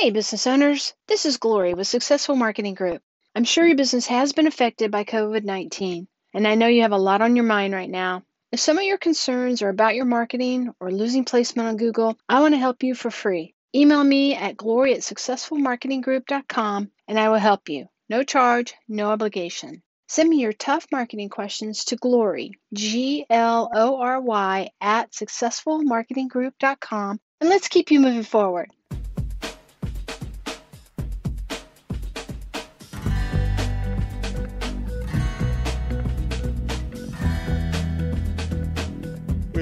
Hey, business owners. This is Glory with Successful Marketing Group. I'm sure your business has been affected by COVID 19, and I know you have a lot on your mind right now. If some of your concerns are about your marketing or losing placement on Google, I want to help you for free. Email me at glory at successfulmarketinggroup.com and I will help you. No charge, no obligation. Send me your tough marketing questions to Glory, G L O R Y, at successfulmarketinggroup.com, and let's keep you moving forward.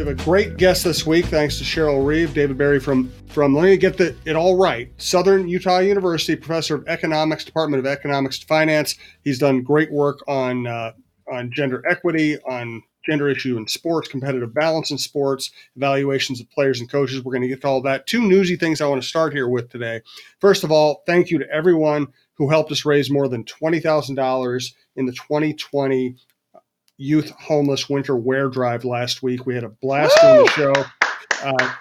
Have a great guest this week, thanks to Cheryl Reeve, David Berri from from let me get the, it all right. Southern Utah University, professor of economics, Department of Economics and Finance. He's done great work on uh, on gender equity, on gender issue in sports, competitive balance in sports, evaluations of players and coaches. We're going to get to all that. Two newsy things I want to start here with today. First of all, thank you to everyone who helped us raise more than twenty thousand dollars in the 2020 youth homeless winter wear drive last week. We had a blast Woo! doing the show. Uh,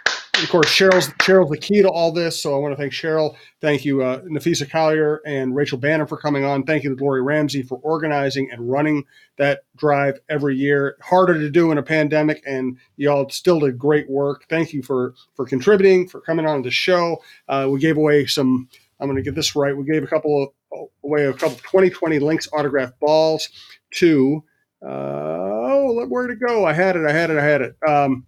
of course, Cheryl's Cheryl's the key to all this, so I want to thank Cheryl. Thank you, uh, Napheesa Collier and Rachel Banham for coming on. Thank you to Glory Ramsey for organizing and running that drive every year. Harder to do in a pandemic, and y'all still did great work. Thank you for for contributing, for coming on the show. Uh, we gave away some. I'm going to get this right. We gave a couple of away a couple of 2020 Lynx autograph balls to uh, oh, where to go? I had it. I had it. I had it. Um,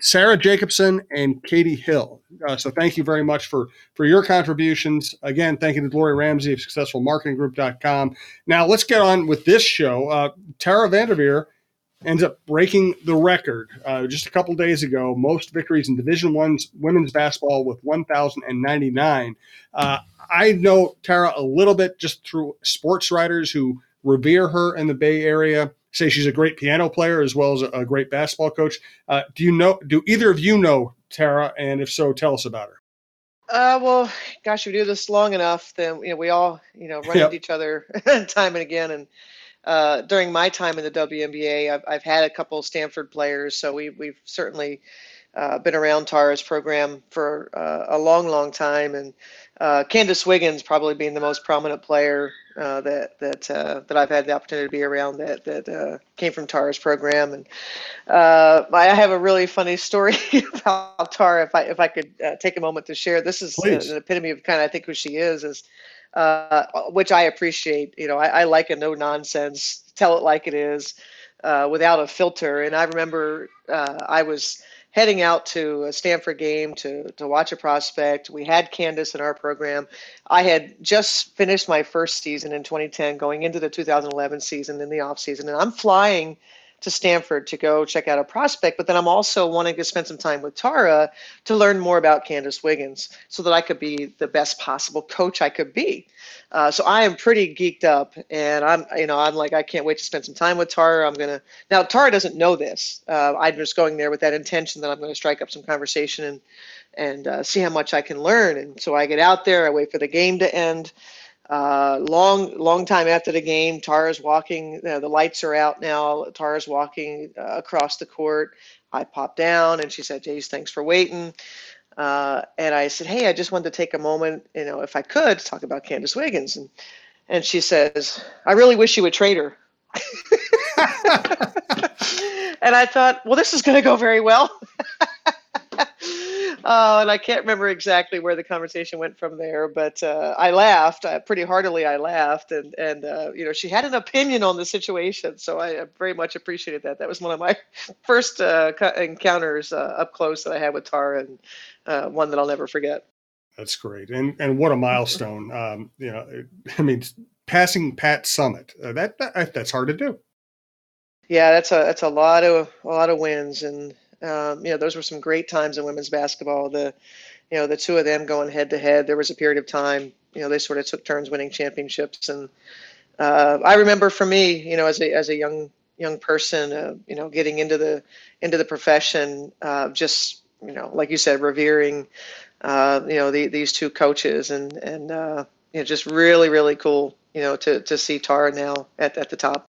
Sarah Jacobson and Katie Hill. Uh, so thank you very much for for your contributions. Again, thank you to Glory Ramsey of SuccessfulMarketingGroup.com. Now let's get on with this show. Uh, Tara VanDerveer ends up breaking the record uh, just a couple days ago. Most victories in Division One women's basketball with 1,099. Uh, I know Tara a little bit just through sports writers who revere her in the Bay Area. Say she's a great piano player as well as a, great basketball coach. Uh, do you know? Do either of you know Tara? And if so, tell us about her. Uh, well, gosh, we do this long enough, then you know we all you know run yep. into each other time and again. And uh, during my time in the WNBA, I've, I've had a couple of Stanford players, so we we've certainly uh, been around Tara's program for uh, a long, long time, and uh, Candice Wiggins probably being the most prominent player uh, that that uh, that I've had the opportunity to be around that that uh, came from Tara's program, and uh, I have a really funny story about Tara. If I if I could uh, take a moment to share, this is an epitome of kind of I think who she is is. which I appreciate. You know, I, I like a no nonsense, tell it like it is, without a filter. And I remember I was heading out to a Stanford game to, to watch a prospect. We had Candice in our program. I had just finished my first season in 2010, going into the 2011 season in the off season, and I'm flying to Stanford to go check out a prospect, but then I'm also wanting to spend some time with Tara to learn more about Candice Wiggins so that I could be the best possible coach I could be. Uh, so I am pretty geeked up, and I'm, you know, I'm like, I can't wait to spend some time with Tara. I'm gonna now. Tara doesn't know this. Uh, I'm just going there with that intention that I'm going to strike up some conversation and and uh, see how much I can learn. And so I get out there. I wait for the game to end. Uh, long, long time after the game, Tara's walking. You know, the lights are out now. Tara's walking uh, across the court. I pop down, and she said, "Jace, thanks for waiting." Uh, and I said, "Hey, I just wanted to take a moment, you know, if I could, to talk about Candice Wiggins." And and she says, "I really wish you would trade her." and I thought, well, this is going to go very well. Oh, and I can't remember exactly where the conversation went from there, but uh, I laughed uh, pretty heartily. I laughed, and and uh, you know she had an opinion on the situation, so I very much appreciated that. That was one of my first uh, encounters uh, up close that I had with Tara, and uh, one that I'll never forget. That's great, and and what a milestone! Um, you know, I mean, passing Pat Summitt that, that that's hard to do. Yeah, that's a that's a lot of a lot of wins, and um, you know, those were some great times in women's basketball. The, you know, the two of them going head to head. There was a period of time, you know, they sort of took turns winning championships. And uh, I remember for me, you know, as a as a young young person, uh, you know, getting into the into the profession, uh, just you know, like you said, revering, uh, you know, the, these two coaches, and and uh, you know, just really really cool, you know, to to see Tara now at at the top.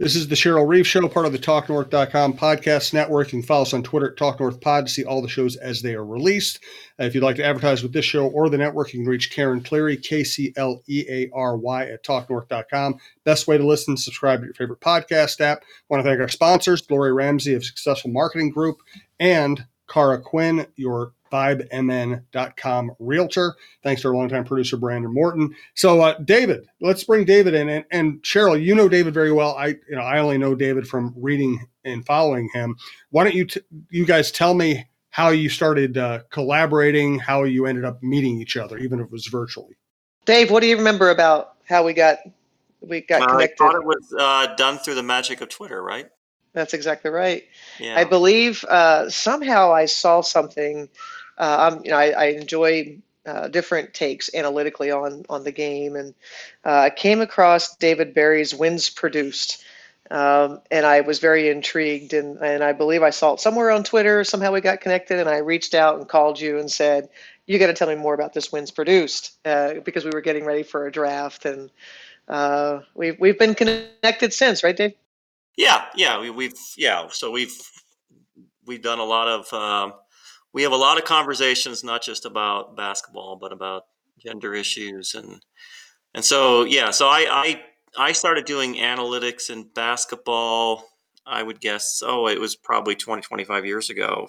This is the Cheryl Reeve Show, part of the TalkNorth.com podcast network. You can follow us on Twitter at TalkNorthPod to see all the shows as they are released. Uh, if you'd like to advertise with this show or the network, you can reach Karen Cleary, K C L E A R Y, at TalkNorth.com. Best way to listen, subscribe to your favorite podcast app. I want to thank our sponsors, Gloria Ramsey of Successful Marketing Group and Cara Quinn, your vibemn.com realtor. Thanks to our longtime producer, Brandon Morton. So, uh, David, let's bring David in. And, and, Cheryl, you know David very well. I, you know, I only know David from reading and following him. Why don't you, t- you guys tell me how you started uh, collaborating, how you ended up meeting each other, even if it was virtually? Dave, what do you remember about how we got we got connected? I thought it was uh, done through the magic of Twitter, right? That's exactly right. Yeah. I believe uh, somehow I saw something uh, I'm, you know, I, I enjoy uh, different takes analytically on on the game, and uh, I came across David Berri's "Wins Produced," um, and I was very intrigued, and and I believe I saw it somewhere on Twitter. Somehow we got connected, and I reached out and called you and said, "You got to tell me more about this "Wins Produced," uh, because we were getting ready for a draft, and uh, we've we've been connected since, right, Dave? Yeah, yeah, we, we've yeah, so we've we've done a lot of. We have a lot of conversations, not just about basketball, but about gender issues and and so yeah. So I I, I started doing analytics in basketball. I would guess oh it was probably 20 25 years ago.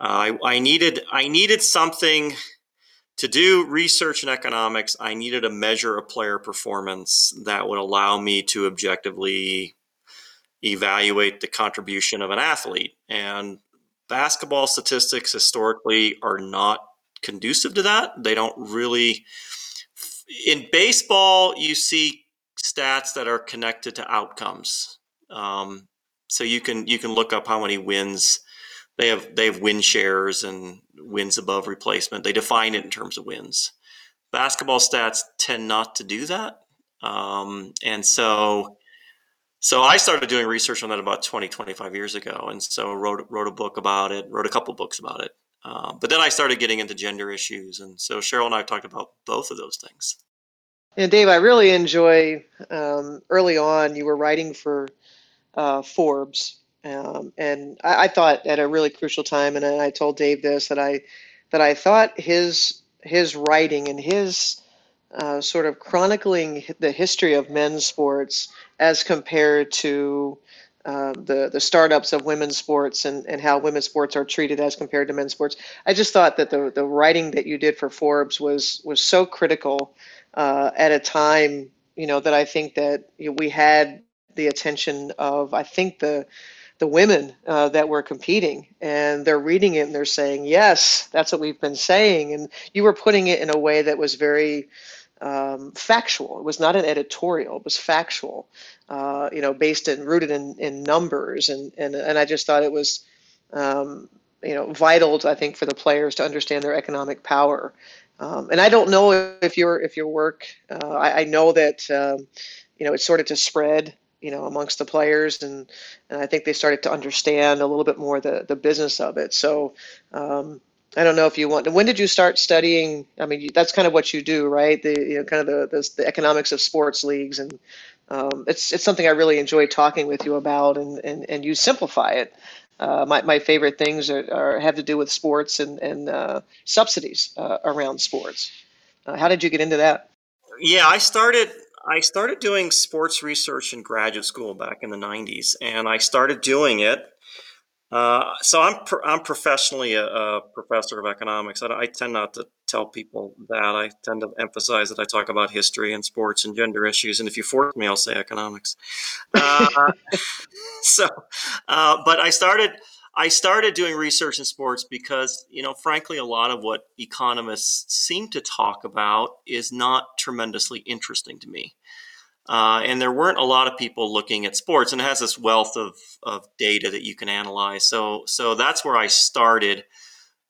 Uh, I, I needed I needed something to do research in economics. I needed a measure of player performance that would allow me to objectively evaluate the contribution of an athlete. And basketball statistics historically are not conducive to that. They don't really. In baseball, you see stats that are connected to outcomes. Um, so you can you can look up how many wins they have. They have win shares and wins above replacement. They define it in terms of wins. Basketball stats tend not to do that, um, and so so I started doing research on that about 20, 25 years ago. And so wrote, wrote a book about it, wrote a couple books about it. Uh, but then I started getting into gender issues. And so Cheryl and I talked about both of those things. And Dave, I really enjoy um, early on, you were writing for uh, Forbes. Um, and I, I, thought at a really crucial time, and I told Dave this, that I, that I thought his, his writing and his uh, sort of chronicling the history of men's sports as compared to uh, the the startups of women's sports and, and how women's sports are treated as compared to men's sports. I just thought that the the writing that you did for Forbes was was so critical uh, at a time you know that I think that you know, we had the attention of I think the the women uh, that were competing and they're reading it and they're saying yes that's what we've been saying and you were putting it in a way that was very um, factual. It was not an editorial. It was factual, uh, you know, based and rooted in, in numbers. And, and, and I just thought it was, um, you know, vital, I think, for the players to understand their economic power. Um, and I don't know if your if your work, uh, I, I, know that, um, you know, it started to spread, you know, amongst the players, and and I think they started to understand a little bit more the the business of it. So um, I don't know if you want. When did you start studying? I mean, that's kind of what you do, right? The you know, kind of the the, the economics of sports leagues, and um, it's it's something I really enjoy talking with you about, and and and you simplify it. Uh, my my favorite things are, are, have to do with sports and and uh, subsidies uh, around sports. Uh, how did you get into that? Yeah, I started I started doing sports research in graduate school back in the '90s, and I started doing it uh, so I'm pro- I'm professionally a, a, professor of economics. I, I, tend not to tell people that. I tend to emphasize that I talk about history and sports and gender issues. And if you force me, I'll say economics. Uh, so, uh, but I started I started doing research in sports because you know, frankly, a lot of what economists seem to talk about is not tremendously interesting to me. Uh, and there weren't a lot of people looking at sports, and it has this wealth of, of data that you can analyze. So so that's where I started,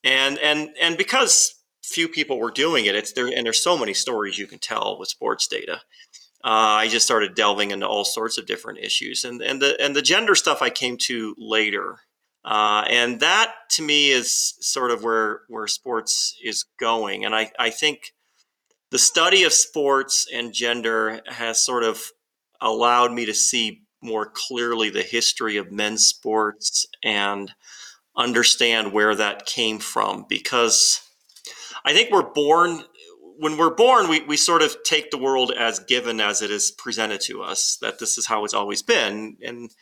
and and and because few people were doing it, it's there, and there's so many stories you can tell with sports data. Uh, I just started delving into all sorts of different issues, and and the and the gender stuff I came to later, uh, and that to me is sort of where where sports is going, and I I think the study of sports and gender has sort of allowed me to see more clearly the history of men's sports and understand where that came from because I think we're born when we're born we, we sort of take the world as given as it is presented to us that this is how it's always been. And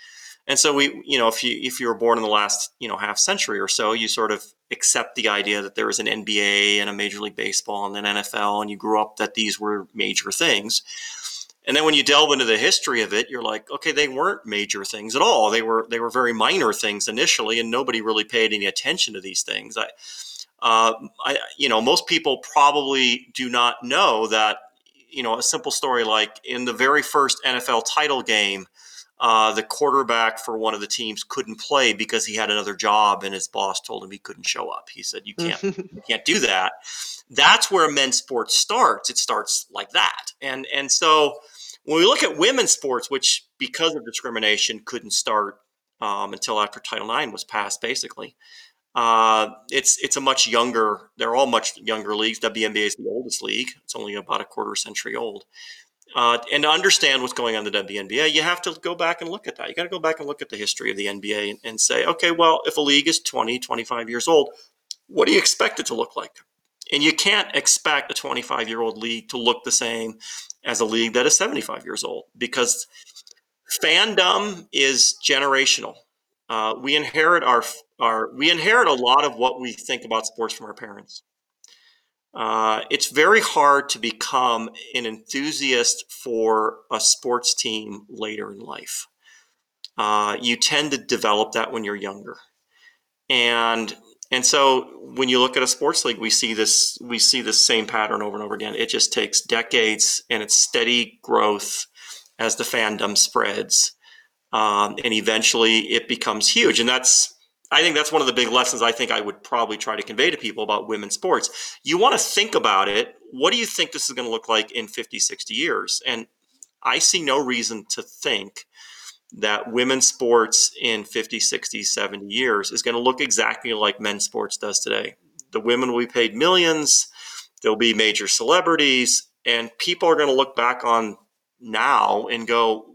and so we you know if you if you were born in the last you know half century or so you sort of accept the idea that there was an NBA and a major league baseball and an NFL and you grew up that these were major things and then when you delve into the history of it, you're like, okay, they weren't major things at all. They were they were very minor things initially, and nobody really paid any attention to these things. I, uh, I, you know, most people probably do not know that. You know, a simple story like in the very first NFL title game, uh, the quarterback for one of the teams couldn't play because he had another job, and his boss told him he couldn't show up. He said, "You can't, you can't do that." That's where men's sports starts. It starts like that, and and so when we look at women's sports, which because of discrimination couldn't start um, until after Title IX was passed, basically, uh, it's it's a much younger. They're all much younger leagues. WNBA is the oldest league. It's only about a quarter century old. Uh, and to understand what's going on in the WNBA, you have to go back and look at that. You got to go back and look at the history of the NBA and, and say, okay, well, if a league is 20, 25 years old, what do you expect it to look like? And you can't expect a 25 year old league to look the same as a league that is 75 years old because fandom is generational. Uh, we inherit our our we inherit a lot of what we think about sports from our parents. Uh, it's very hard to become an enthusiast for a sports team later in life. Uh, you tend to develop that when you're younger, and and so when you look at a sports league, we see this we see this same pattern over and over again. It just takes decades and it's steady growth as the fandom spreads, um, and eventually it becomes huge. And that's I think that's one of the big lessons I think I would probably try to convey to people about women's sports. You want to think about it. What do you think this is going to look like in 50, 60 years? And I see no reason to think that women's sports in 50, 60, 70 years is going to look exactly like men's sports does today. The women will be paid millions, there'll be major celebrities, and people are going to look back on now and go,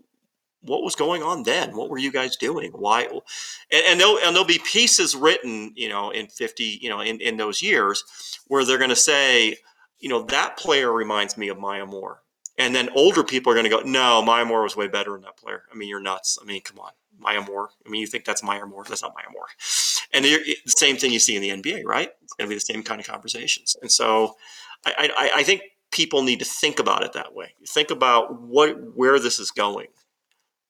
what was going on then? What were you guys doing? Why? And, and there'll, and there'll be pieces written, you know, in 50, you know, in, in those years where they're going to say, you know, that player reminds me of Maya Moore and then older people are going to go, no, Maya Moore was way better than that player. I mean, you're nuts. I mean, come on, Maya Moore. I mean, you think that's Maya Moore? That's not Maya Moore. And the same thing you see in the NBA, right? It's going to be the same kind of conversations. And so, I, I, I think people need to think about it that way. Think about what where this is going,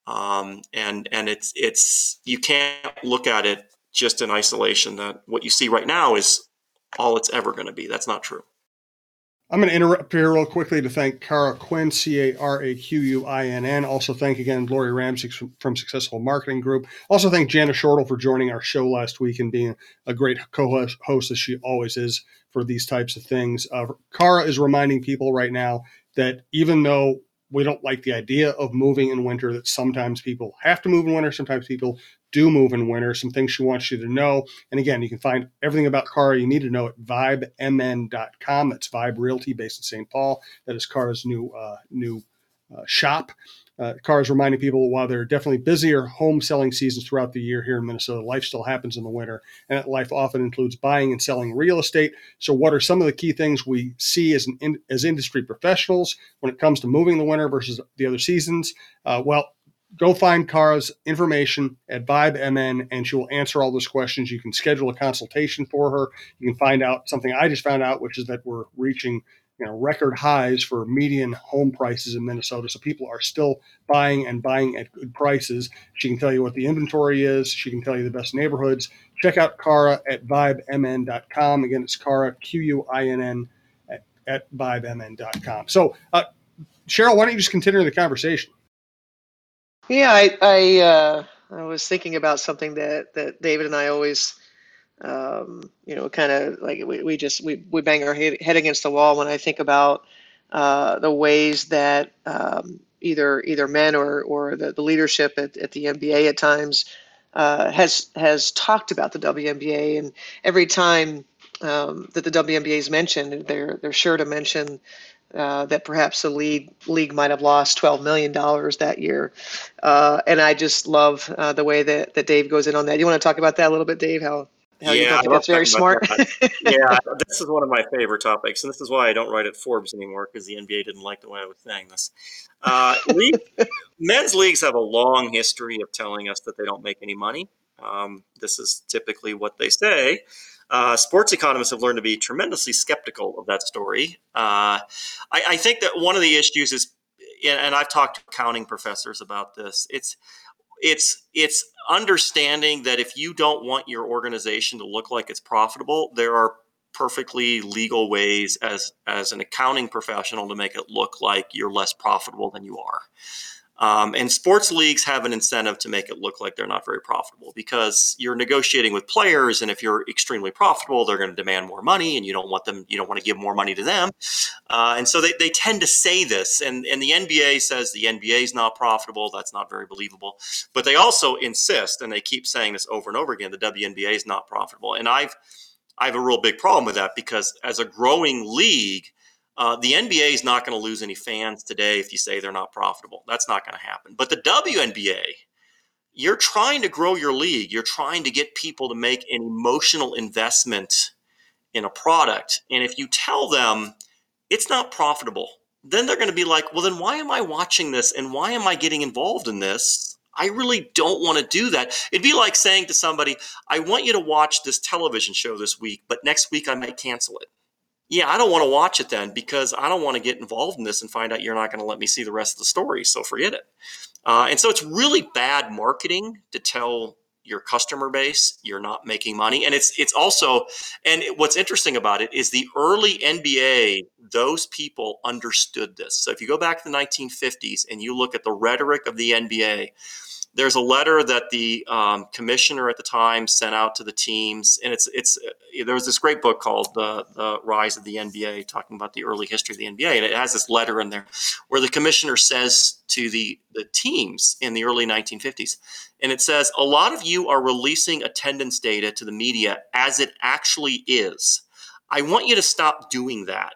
um, and and it's it's you can't look at it just in isolation. That what you see right now is all it's ever going to be. That's not true. I'm going to interrupt here real quickly to thank Cara Quinn, C A R A Q U I N N. Also, thank again Gloria Ramsey from Successful Marketing Group. Also, thank Jana Shortal for joining our show last week and being a great co host, as she always is for these types of things. Uh, Cara is reminding people right now that even though we don't like the idea of moving in winter, that sometimes people have to move in winter, sometimes people do move in winter, some things she wants you to know. And again, you can find everything about Cara you need to know at vibemn.com. That's Vibe Realty based in St. Paul. That is Cara's new uh, new shop. Uh, Cara's reminding people while there are definitely busier home selling seasons throughout the year here in Minnesota, life still happens in the winter, and that life often includes buying and selling real estate. So, what are some of the key things we see as an, as industry professionals when it comes to moving the winter versus the other seasons? Uh, well, go find Cara's information at Vibe MN and she will answer all those questions. You can schedule a consultation for her. You can find out something I just found out, which is that we're reaching you know record highs for median home prices in Minnesota. So people are still buying and buying at good prices. She can tell you what the inventory is. She can tell you the best neighborhoods. Check out Cara at vibemn.com. Again, it's Cara Q U I N N at, at vibemn.com. So, uh, Cheryl, why don't you just continue the conversation? Yeah, I I, uh, I was thinking about something that that David and I always, um, you know, kind of like we, we just we, we bang our head, head against the wall when I think about uh, the ways that um, either either men or or the, the leadership at, at the NBA at times uh, has has talked about the WNBA, and every time um, that the WNBA is mentioned, they're they're sure to mention uh, that perhaps the league league might have lost twelve million dollars that year, uh, and I just love uh, the way that, that Dave goes in on that. You want to talk about that a little bit, Dave? How how yeah, that's very smart? yeah, this is one of my favorite topics, and this is why I don't write at Forbes anymore because the NBA didn't like the way I was saying this. Uh, league, men's leagues have a long history of telling us that they don't make any money. Um, this is typically what they say. Uh, sports economists have learned to be tremendously skeptical of that story. Uh, I, I, think that one of the issues is, and I've talked to accounting professors about this. It's it's it's understanding that if you don't want your organization to look like it's profitable, there are perfectly legal ways as as an accounting professional to make it look like you're less profitable than you are. Um, and sports leagues have an incentive to make it look like they're not very profitable because you're negotiating with players, and if you're extremely profitable, they're going to demand more money, and you don't want them, you don't want to give more money to them, uh, and so they, they tend to say this. And and the NBA says the NBA is not profitable. That's not very believable, but they also insist, and they keep saying this over and over again: the WNBA is not profitable. And I've I have a real big problem with that because as a growing league uh, the NBA is not going to lose any fans today if you say they're not profitable. That's not going to happen. But the WNBA, you're trying to grow your league. You're trying to get people to make an emotional investment in a product. And if you tell them it's not profitable, then they're going to be like, well, then why am I watching this and why am I getting involved in this? I really don't want to do that. It'd be like saying to somebody, I want you to watch this television show this week, but next week I might cancel it yeah, I don't want to watch it then because I don't want to get involved in this and find out you're not going to let me see the rest of the story. So forget it. Uh, and so it's really bad marketing to tell your customer base you're not making money and it's it's also and what's interesting about it is the early NBA those people understood this so if you go back to the 1950s and you look at the rhetoric of the NBA there's a letter that the um, commissioner at the time sent out to the teams, and it's it's uh, there was this great book called the, the Rise of the NBA, talking about the early history of the NBA, and it has this letter in there where the commissioner says to the the teams in the early 1950s, and it says a lot of you are releasing attendance data to the media as it actually is. I want you to stop doing that.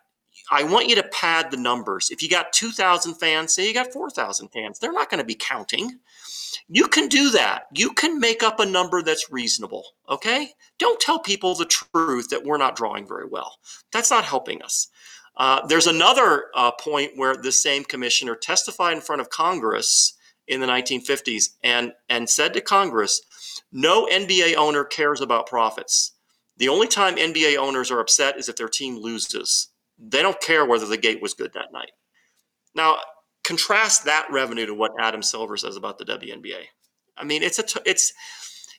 I want you to pad the numbers. If you got 2,000 fans, say you got 4,000 fans, they're not going to be counting. You can do that. You can make up a number that's reasonable, okay? Don't tell people the truth that we're not drawing very well. That's not helping us. Uh, there's another uh, point where the same commissioner testified in front of Congress in the 1950s and, and said to Congress, no NBA owner cares about profits. The only time NBA owners are upset is if their team loses. They don't care whether the gate was good that night. Now, contrast that revenue to what Adam Silver says about the WNBA. I mean, it's a t- it's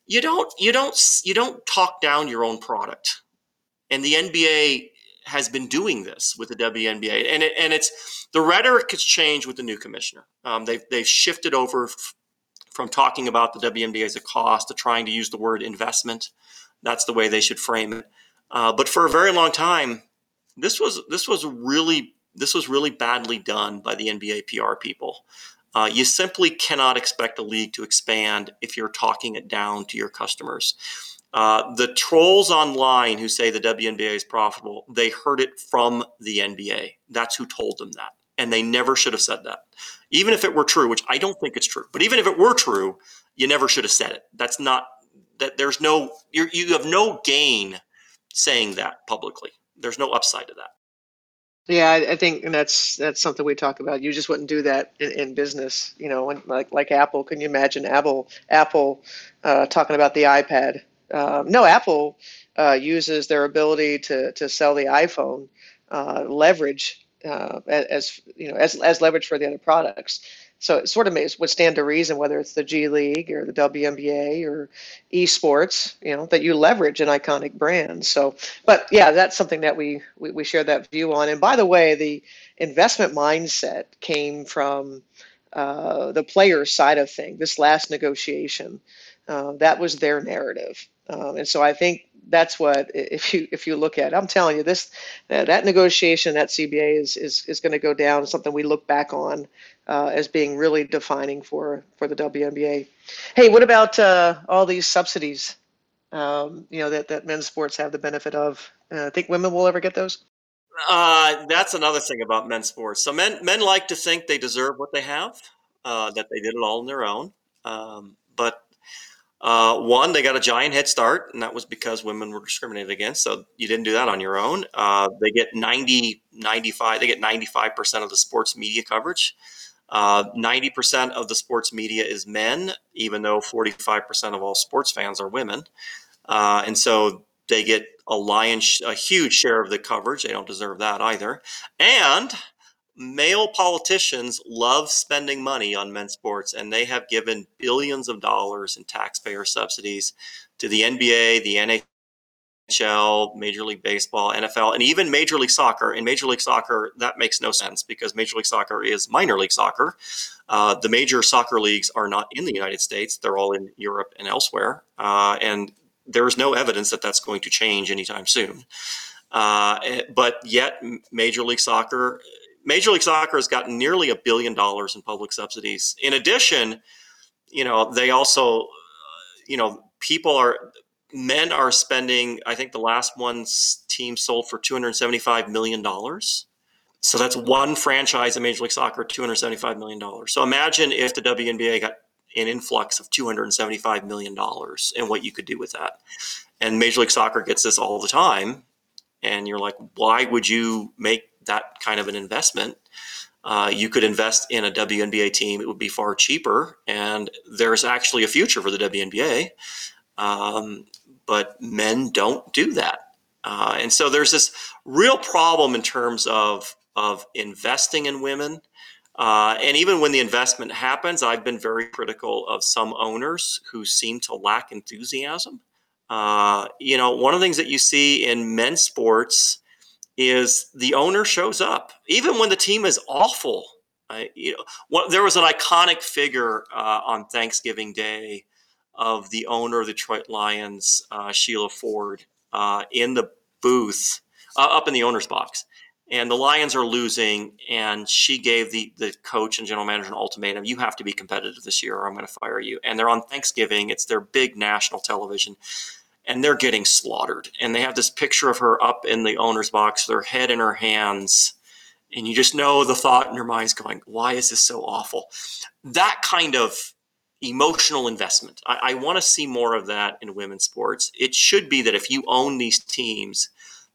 you don't you don't you don't talk down your own product, and the NBA has been doing this with the WNBA, and it, and it's the rhetoric has changed with the new commissioner. Um, they've they've shifted over f- from talking about the WNBA as a cost to trying to use the word investment. That's the way they should frame it. Uh, but for a very long time, this was this was really this was really badly done by the NBA PR people. Uh, you simply cannot expect a league to expand if you're talking it down to your customers. Uh, the trolls online who say the WNBA is profitable, they heard it from the NBA. That's who told them that. And they never should have said that. Even if it were true, which I don't think it's true, but even if it were true, you never should have said it. That's not, that there's no, you you have no gain saying that publicly. There's no upside to that. Yeah, I, I think, and that's that's something we talk about. You just wouldn't do that in, in business, you know. Like like Apple, can you imagine Apple Apple uh, talking about the iPad? Um, no, Apple uh, uses their ability to to sell the iPhone uh, leverage uh, as you know as as leverage for the other products. So it sort of may, would stand to reason whether it's the G League or the WNBA or esports, you know, that you leverage an iconic brand. So, but yeah, that's something that we, we, we share that view on. And by the way, the investment mindset came from uh, the player side of thing. This last negotiation, uh, that was their narrative. Um, and so I think that's what if you if you look at, I'm telling you this uh, that negotiation that CBA is is is going to go down something we look back on uh, as being really defining for for the WNBA. Hey, what about uh, all these subsidies? Um, you know that that men's sports have the benefit of. Uh, think women will ever get those? Uh, that's another thing about men's sports. So men men like to think they deserve what they have, uh, that they did it all on their own. Um, but uh, one, they got a giant head start, and that was because women were discriminated against. So you didn't do that on your own. Uh, they get 90, 95, they get 95% of the sports media coverage. Uh, 90% of the sports media is men, even though 45% of all sports fans are women. Uh, and so they get a lion's, a huge share of the coverage. They don't deserve that either. And male politicians love spending money on men's sports, and they have given billions of dollars in taxpayer subsidies to the NBA, the NHL, Major League Baseball, NFL, and even Major League Soccer. In Major League Soccer, that makes no sense because Major League Soccer is minor league soccer. Uh, the major soccer leagues are not in the United States; they're all in Europe and elsewhere. Uh, and there is no evidence that that's going to change anytime soon. Uh, eh, but yet, Major League Soccer, Major League Soccer has gotten nearly a billion dollars in public subsidies. In addition, you know, they also, you know, people are men are spending. I think the last one's team sold for two hundred seventy-five million dollars. So that's one franchise in Major League Soccer, two hundred seventy-five million dollars. So imagine if the WNBA got an influx of $275 million and what you could do with that. And Major League Soccer gets this all the time. And you're like, why would you make that kind of an investment? Uh, you could invest in a WNBA team. It would be far cheaper. And there's actually a future for the WNBA. Um, but men don't do that. Uh, and so there's this real problem in terms of, of investing in women uh, and even when the investment happens, I've been very critical of some owners who seem to lack enthusiasm. Uh, you know, one of the things that you see in men's sports is the owner shows up, even when the team is awful. Uh, you know, there was an iconic figure uh, on Thanksgiving Day of the owner of the Detroit Lions, uh, Sheila Ford, uh, in the booth, up in the owner's box and the Lions are losing, and she gave the the coach and general manager an ultimatum: you have to be competitive this year, or I'm going to fire you. And they're on Thanksgiving; it's their big national television, and they're getting slaughtered. And they have this picture of her up in the owner's box, their head in her hands, and you just know the thought in your is going, "Why is this so awful?" That kind of emotional investment. I, I want to see more of that in women's sports. It should be that if you own these teams,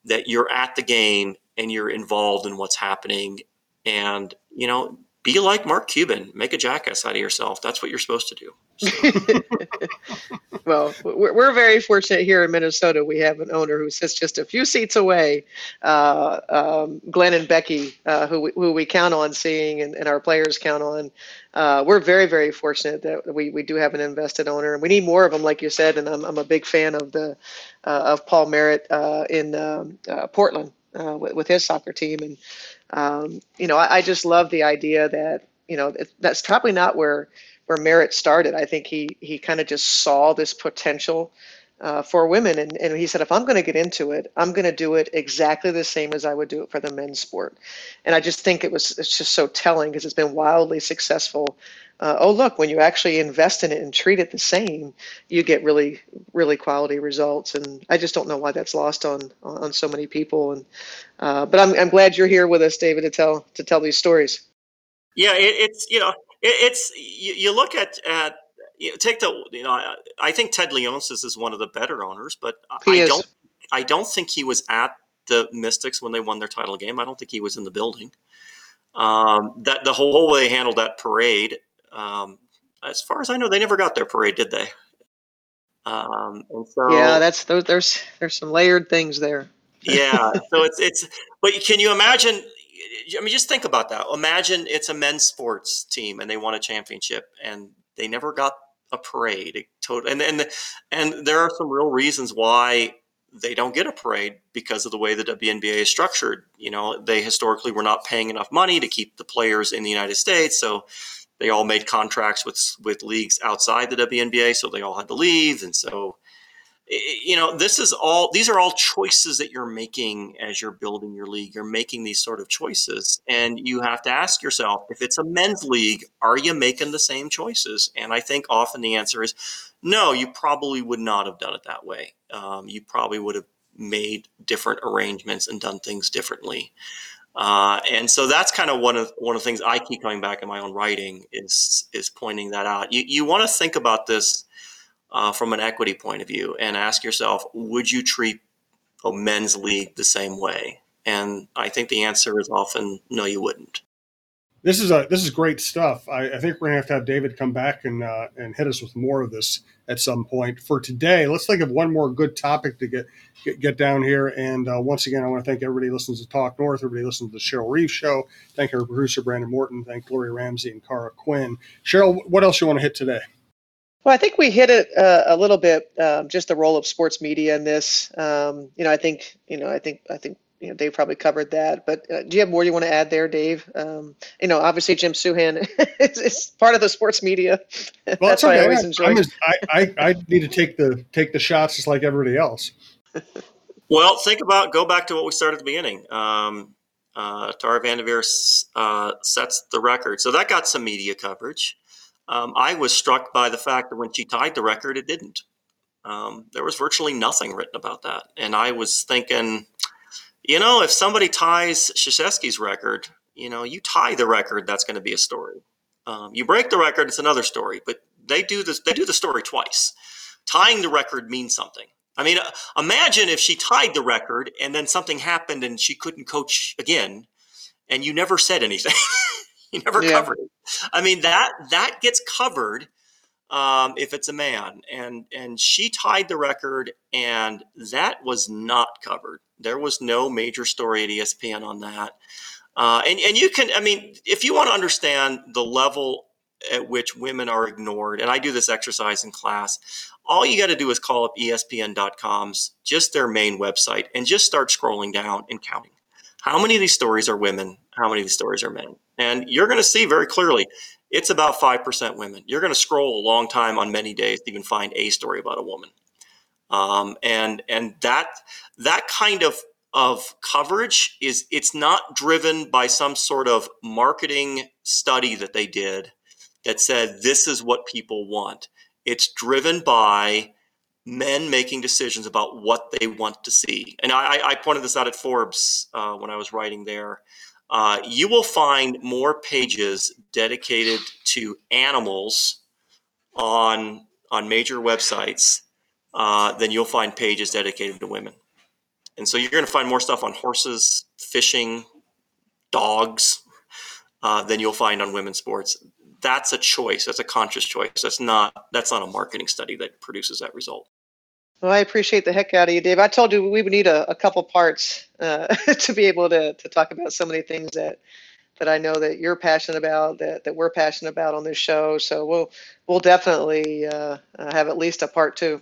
that you're at the game and you're involved in what's happening and you know be like mark cuban make a jackass out of yourself that's what you're supposed to do so. well we're, very fortunate here in minnesota we have an owner who sits just a few seats away uh, um, glenn and becky uh, who, we, who we count on seeing and, and our players count on uh, we're very very fortunate that we, we do have an invested owner and we need more of them like you said and i'm, I'm a big fan of the uh, of paul merritt uh, in um, uh, portland uh, with, with, his soccer team. And, um, you know, I, I, just love the idea that, you know, it, that's probably not where, where Merritt started. I think he, he kind of just saw this potential uh, for women. And, and he said, if I'm going to get into it, I'm going to do it exactly the same as I would do it for the men's sport. And I just think it was, it's just so telling because it's been wildly successful uh, oh look when you actually invest in it and treat it the same you get really really quality results. And i just don't know why that's lost on on so many people. And uh, but I'm, I'm glad you're here with us david to tell to tell these stories. Yeah it, it's you know it, it's you, you, look at at you know, take the you know I, I think ted leonsis is one of the better owners but he i is. don't i don't think he was at the mystics when they won their title game. I don't think he was in the building. Um, that the whole way they handled that parade um, as far as I know, they never got their parade, did they? Um, and so yeah, that's there's there's some layered things there. yeah, so it's it's. But can you imagine? I mean, just think about that. Imagine it's a men's sports team and they won a championship and they never got a parade. Total and and and there are some real reasons why they don't get a parade because of the way the WNBA is structured. You know, they historically were not paying enough money to keep the players in the United States, so they all made contracts with with leagues outside the WNBA, so they all had to leave, and so you know this is all these are all choices that you're making as you're building your league. You're making these sort of choices and you have to ask yourself if it's a men's league are you making the same choices? And i think often the answer is no you probably would not have done it that way. Um, you probably would have made different arrangements and done things differently. Uh, and so that's kind of one of one of the things I keep coming back in my own writing is is pointing that out. You you want to think about this uh, from an equity point of view and ask yourself, would you treat a men's league the same way? And I think the answer is often no, you wouldn't. This is a this is great stuff. I, I think we're gonna have to have David come back and uh, and hit us with more of this at some point. For today, let's think of one more good topic to get get, get down here. And uh, once again, I want to thank everybody who listens to Talk North, everybody who listens to the Cheryl Reeve Show. Thank our producer Brandon Morton. Thank Gloria Ramsey and Cara Quinn. Cheryl, what else you want to hit today? Well, I think we hit it uh, a little bit. Um, just the role of sports media in this. Um, you know, I think you know, I think I think you know, Dave probably covered that. But uh, do you have more you want to add there, Dave? Um, you know, obviously Jim Souhan is, is, part of the sports media. Well, that's okay. I always enjoy. Just, I, I, I need to take the take the shots just like everybody else. well, think about go back to what we started at the beginning. Um, uh, Tara VanDerveer uh, sets the record, so that got some media coverage. Um, I was struck by the fact that when she tied the record, it didn't. Um, there was virtually nothing written about that, and I was thinking you know, if somebody ties Krzyzewski's record, you know, you tie the record, that's going to be a story. Um, you break the record, it's another story. But they do this; they do the story twice. Tying the record means something. I mean, uh, imagine if she tied the record and then something happened and she couldn't coach again, and you never said anything. you never yeah. covered it. I mean that that gets covered um, if it's a man, and and she tied the record, and that was not covered. There was no major story at ESPN on that. Uh, and, and you can, I mean, if you want to understand the level at which women are ignored, and I do this exercise in class, all you got to do is call up ESPN.com's, just their main website, and just start scrolling down and counting. How many of these stories are women? How many of these stories are men? And you're going to see very clearly it's about 5% women. You're going to scroll a long time on many days to even find a story about a woman. Um, and and that that kind of of coverage is it's not driven by some sort of marketing study that they did that said this is what people want. It's driven by men making decisions about what they want to see. And I, I pointed this out at Forbes uh, when I was writing there. Uh, you will find more pages dedicated to animals on on major websites uh, then you'll find pages dedicated to women. And so you're going to find more stuff on horses, fishing, dogs uh, than you'll find on women's sports. That's a choice. That's a conscious choice. That's not that's not a marketing study that produces that result. Well, I appreciate the heck out of you, Dave. I told you we would need a, a couple parts uh, to be able to, to talk about so many things that that I know that you're passionate about, that, that we're passionate about on this show. So we'll we'll definitely uh, have at least a part two.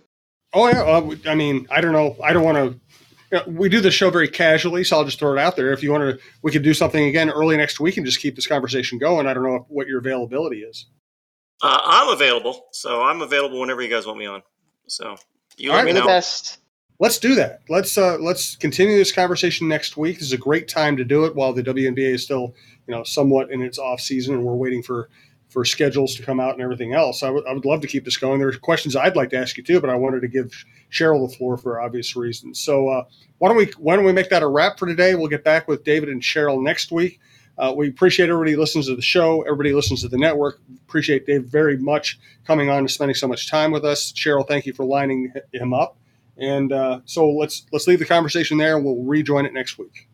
Oh yeah, uh, I mean, I don't know. I don't want to. You know, we do the show very casually, so I'll just throw it out there. If you want to, we could do something again early next week and just keep this conversation going. I don't know what your availability is. Uh, I'm available, so I'm available whenever you guys want me on. So you All let right, me know. Best. Let's do that. Let's uh, let's continue this conversation next week. This is a great time to do it while the WNBA is still, you know, somewhat in its off season, and we're waiting for for schedules to come out and everything else. I, w- I would love to keep this going. There's questions I'd like to ask you too, but I wanted to give Cheryl the floor for obvious reasons. So uh, why don't we why don't we make that a wrap for today? We'll get back with David and Cheryl next week. Uh, we appreciate everybody listens to the show. Everybody listens to the network. Appreciate Dave very much coming on and spending so much time with us. Cheryl, thank you for lining him up. And uh, so let's let's leave the conversation there, we'll rejoin it next week.